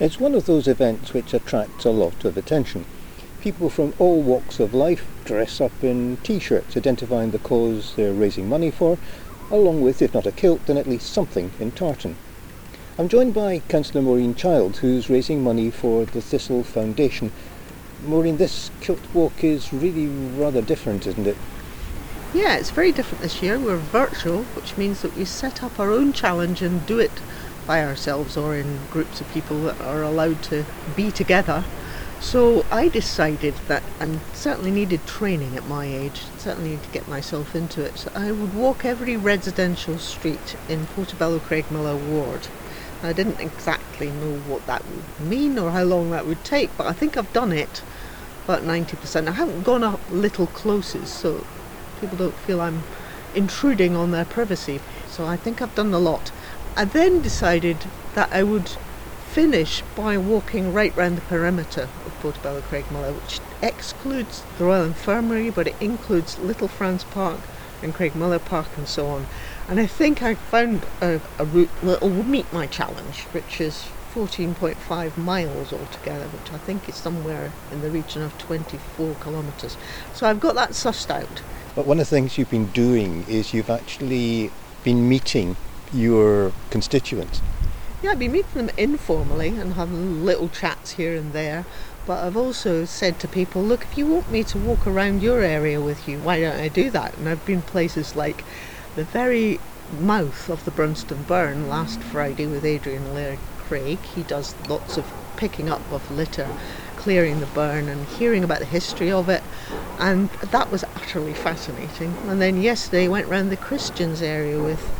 It's one of those events which attracts a lot of attention. People from all walks of life dress up in t-shirts identifying the cause they're raising money for, along with, if not a kilt, then at least something in tartan. I'm joined by Councillor Maureen Child, who's raising money for the Thistle Foundation. Maureen, this kilt walk is really rather different, isn't it? Yeah, it's very different this year. We're virtual, which means that we set up our own challenge and do it by ourselves or in groups of people that are allowed to be together. So I decided that I certainly needed training at my age, certainly to get myself into it. So I would walk every residential street in Portobello Craigmillar ward. I didn't exactly know what that would mean or how long that would take, but I think I've done it about 90%. I haven't gone up little closes, so people don't feel I'm intruding on their privacy. So I think I've done a lot. I then decided that I would finish by walking right round the perimeter of Portobello Craigmillar, which excludes the Royal Infirmary, but it includes Little France Park and Craigmillar Park and so on. And I think I found a, a route that will meet my challenge, which is 14.5 miles altogether, which I think is somewhere in the region of 24 kilometres. So I've got that sussed out. But one of the things you've been doing is you've actually been meeting your constituents. Yeah, I've been meeting them informally and having little chats here and there. But I've also said to people, look, if you want me to walk around your area with you, why don't I do that? And I've been places like the very mouth of the Brunstane Burn last Friday with Adrian Laird Craig. He does lots of picking up of litter, clearing the burn, and hearing about the history of it. And that was utterly fascinating. And then yesterday went round the Christians area with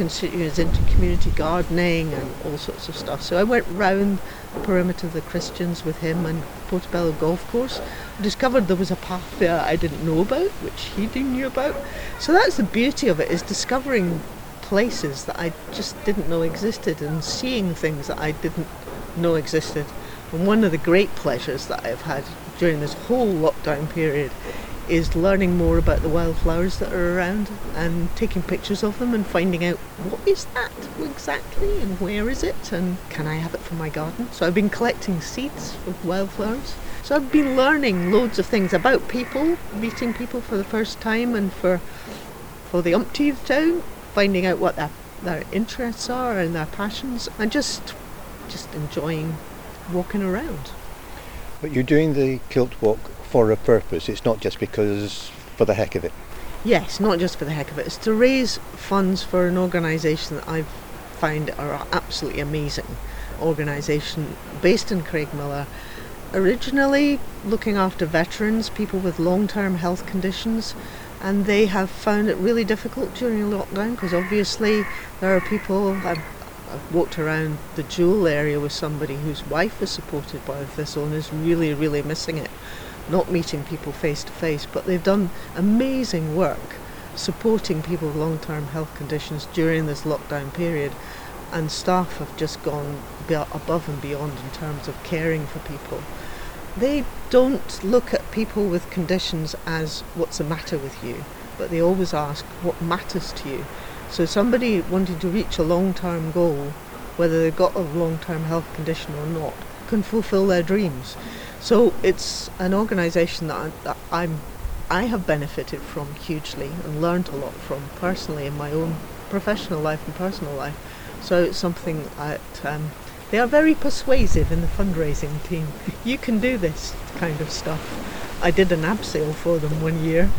into community gardening and all sorts of stuff. So I went round the perimeter of the Christians with him and Portobello Golf Course. I discovered there was a path there I didn't know about, which he didn't knew about. So that's the beauty of it, is discovering places that I just didn't know existed and seeing things that I didn't know existed. And one of the great pleasures that I've had during this whole lockdown period is learning more about the wildflowers that are around and taking pictures of them and finding out what is that exactly and where is it and can I have it for my garden. So I've been collecting seeds of wildflowers. So I've been learning loads of things about people, meeting people for the first time and for for the umpteenth time, finding out what their their interests are and their passions and just just enjoying walking around. But you're doing the kilt walk for a purpose. It's not just because for the heck of it. Yes, not just for the heck of it. It's to raise funds for an organisation that I find are absolutely amazing. Organisation based in Craigmillar, originally looking after veterans, people with long-term health conditions, and they have found it really difficult during lockdown because obviously there are people. I've, I've walked around the Jewel area with somebody whose wife is supported by and is really, really missing it not meeting people face to face, but they've done amazing work supporting people with long term health conditions during this lockdown period. And staff have just gone above and beyond in terms of caring for people. They don't look at people with conditions as what's the matter with you, but they always ask what matters to you. So, somebody wanting to reach a long term goal, whether they've got a long term health condition or not, can fulfill their dreams. So it's an organisation that, I, that I'm, I have benefited from hugely and learned a lot from personally in my own professional life and personal life. So it's something that um, they are very persuasive in the fundraising team. You can do this kind of stuff. I did an abseil for them one year,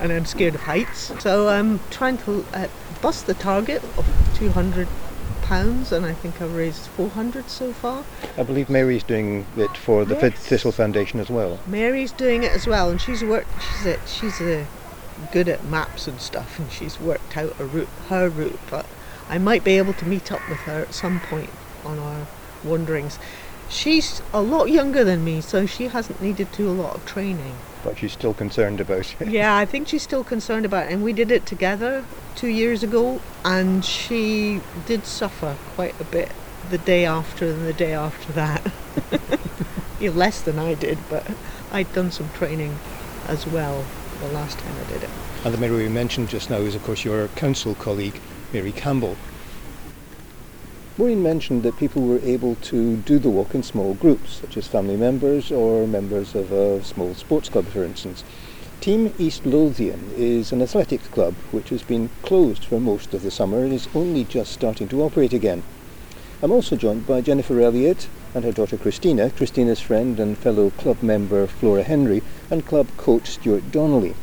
and I'm scared of heights. So I'm trying to uh, bust the target of 200 pounds, and I think I've raised 400 so far. I believe Mary's doing it for the yes. Thistle Foundation as well. Mary's doing it as well, and she's worked. She's a, she's a good at maps and stuff, and she's worked out a route, her route. But I might be able to meet up with her at some point on our wanderings. She's a lot younger than me, so she hasn't needed to do a lot of training but she's still concerned about it. Yeah, I think she's still concerned about it. And we did it together two years ago, and she did suffer quite a bit the day after and the day after that. yeah, less than I did, but I'd done some training as well the last time I did it. And the Mary we mentioned just now is, of course, your council colleague, Mary Campbell. Maureen mentioned that people were able to do the walk in small groups, such as family members or members of a small sports club, for instance. Team East Lothian is an athletics club which has been closed for most of the summer and is only just starting to operate again. I'm also joined by Jennifer Elliott and her daughter Christina, Christina's friend and fellow club member Flora Henry, and club coach Stuart Donnelly.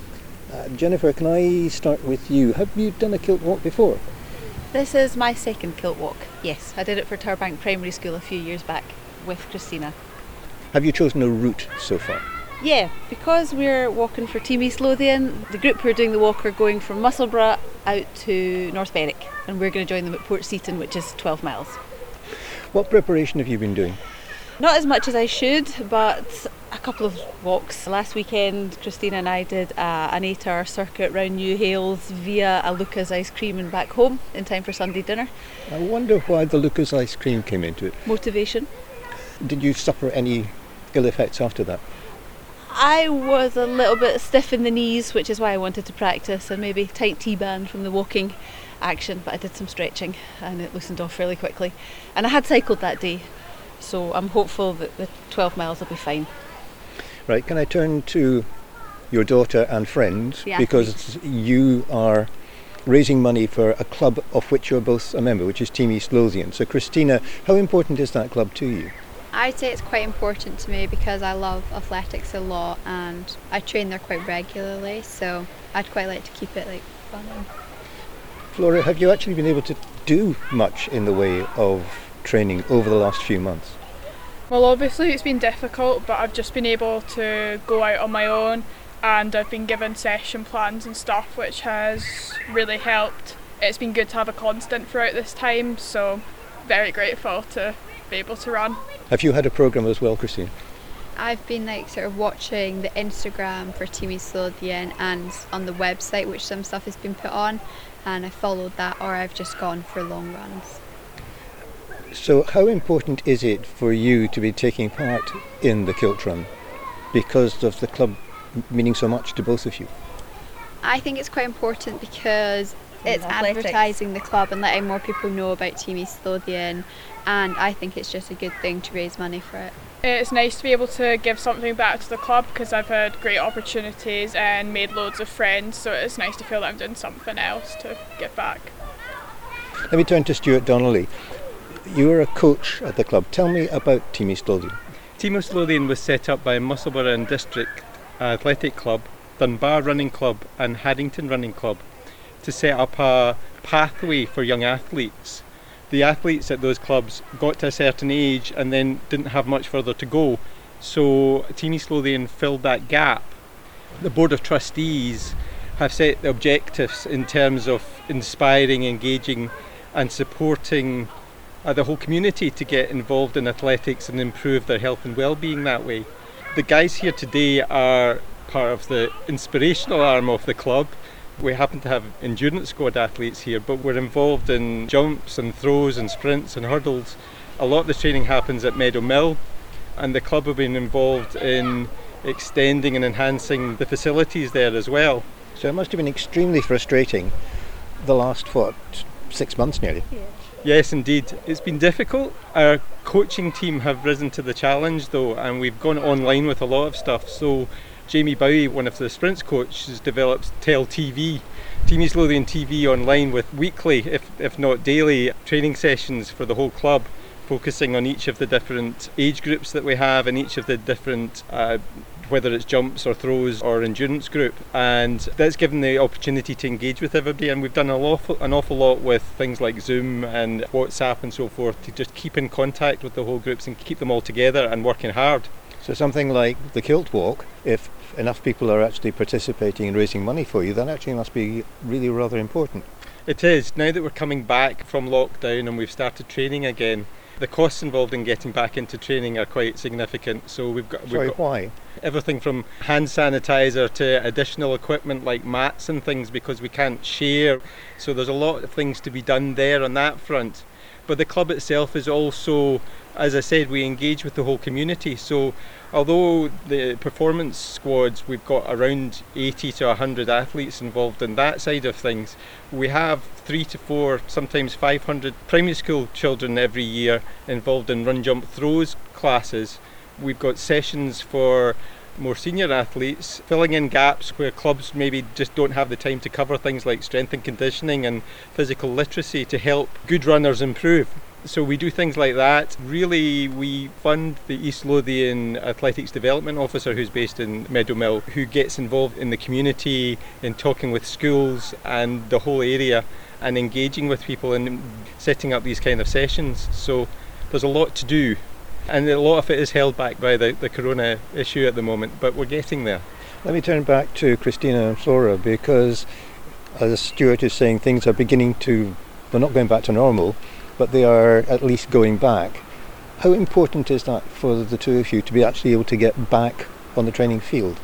Uh, Jennifer, can I start with you? Have you done a kilt walk before? This is my second kilt walk. Yes, I did it for Tarbank Primary School a few years back with Christina. Have you chosen a route so far? Yeah, because we're walking for Team East Lothian, the group who are doing the walk are going from Musselburgh out to North Berwick, and we're going to join them at Port Seton, which is 12 miles. What preparation have you been doing? Not as much as I should, but a couple of walks. Last weekend, Christina and I did uh, an eight hour circuit round Newhailes via a Luca's ice cream and back home in time for Sunday dinner. I wonder why the Luca's ice cream came into it. Motivation. Did you suffer any ill effects after that? I was a little bit stiff in the knees, which is why I wanted to practice and maybe tight T band from the walking action, but I did some stretching and it loosened off fairly quickly. And I had cycled that day, so I'm hopeful that the 12 miles will be fine. Right, can I turn to your daughter and friend Yeah, because you are raising money for a club of which you're both a member, which is Team East Lothian. So, Christina, how important is that club to you? I'd say it's quite important to me because I love athletics a lot and I train there quite regularly, so I'd quite like to keep it like fun. Flora, have you actually been able to do much in the way of training over the last few months? Well, obviously it's been difficult, but I've just been able to go out on my own and I've been given session plans and stuff, which has really helped. It's been good to have a constant throughout this time, so very grateful to be able to run. Have you had a program as well, Christine? I've been like sort of watching the Instagram for Team East Lothian and on the website which some stuff has been put on and I followed that or I've just gone for long runs. So, how important is it for you to be taking part in the kilt run because of the club meaning so much to both of you? I think it's quite important because it's athletics. advertising the club and letting more people know about Team East Lothian and I think it's just a good thing to raise money for it. It's nice to be able to give something back to the club because I've had great opportunities and made loads of friends, so it's nice to feel that I'm doing something else to give back. Let me turn to Stuart Donnelly. You're a coach at the club. Tell me about Team East Lothian. Team East Lothian was set up by Musselburgh and District Athletic Club, Dunbar Running Club, and Haddington Running Club to set up a pathway for young athletes. The athletes at those clubs got to a certain age and then didn't have much further to go, so Team East Lothian filled that gap. The Board of Trustees have set the objectives in terms of inspiring, engaging, and supporting uh, the whole community to get involved in athletics and improve their health and well-being that way. The guys here today are part of the inspirational arm of the club. We happen to have endurance squad athletes here, but we're involved in jumps and throws and sprints and hurdles. A lot of the training happens at Meadow Mill, and the club have been involved in extending and enhancing the facilities there as well. So, it must have been extremely frustrating the last, what, six months nearly? Yes, indeed. It's been difficult. Our coaching team have risen to the challenge though, and we've gone online with a lot of stuff. So, Jamie Bowie, one of the sprints coaches, developed TEL TV, Team East Lothian TV online with weekly, if, if not daily, training sessions for the whole club, focusing on each of the different age groups that we have and each of the different uh, whether it's jumps or throws or endurance group, and that's given the opportunity to engage with everybody. And we've done an awful, an awful lot with things like Zoom and WhatsApp and so forth to just keep in contact with the whole groups and keep them all together and working hard. So, something like the kilt walk, if enough people are actually participating and raising money for you, that actually must be really rather important. It is. Now that we're coming back from lockdown and we've started training again, the costs involved in getting back into training are quite significant. So we've got, we've Sorry, got why? everything from hand sanitizer to additional equipment like mats and things because we can't share. So there's a lot of things to be done there on that front. But the club itself is also, as I said, we engage with the whole community. So although the performance squads, we've got around 80 to 100 athletes involved in that side of things, we have three to four, sometimes 500 primary school children every year involved in run, jump, throws classes. We've got sessions for more senior athletes, filling in gaps where clubs maybe just don't have the time to cover things like strength and conditioning and physical literacy to help good runners improve. So we do things like that. Really, we fund the East Lothian Athletics Development Officer who's based in Meadowmill, who gets involved in the community, in talking with schools and the whole area and engaging with people and setting up these kind of sessions. So there's a lot to do and a lot of it is held back by the, the corona issue at the moment, but we're getting there. Let me turn back to Christina and Flora because, as Stuart is saying, things are beginning to, they're not going back to normal, but they are at least going back. How important is that for the two of you to be actually able to get back on the training field?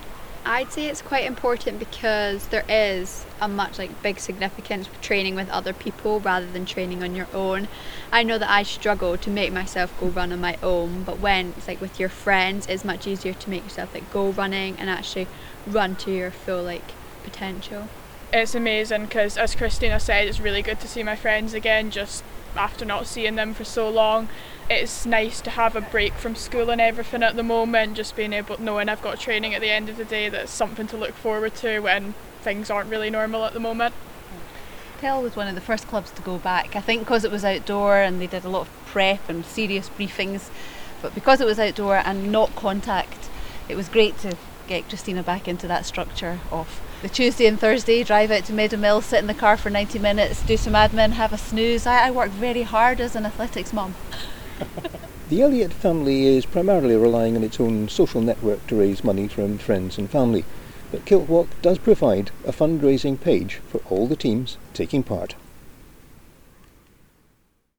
I'd say it's quite important because there is a much like big significance with training with other people rather than training on your own. I know that I struggle to make myself go run on my own, but when it's like with your friends, it's much easier to make yourself like go running and actually run to your full like potential. It's amazing because, as Christina said, it's really good to see my friends again. Just after not seeing them for so long, it's nice to have a break from school and everything at the moment, just being able knowing I've got training at the end of the day that's something to look forward to when things aren't really normal at the moment. Pell was one of the first clubs to go back. I think because it was outdoor and they did a lot of prep and serious briefings, but because it was outdoor and not contact, it was great to get Christina back into that structure of the Tuesday and Thursday, drive out to Meadowmill, sit in the car for 90 minutes, do some admin, have a snooze. I, I work very hard as an athletics mum. the Elliott family is primarily relying on its own social network to raise money from friends and family, but Kiltwalk does provide a fundraising page for all the teams taking part.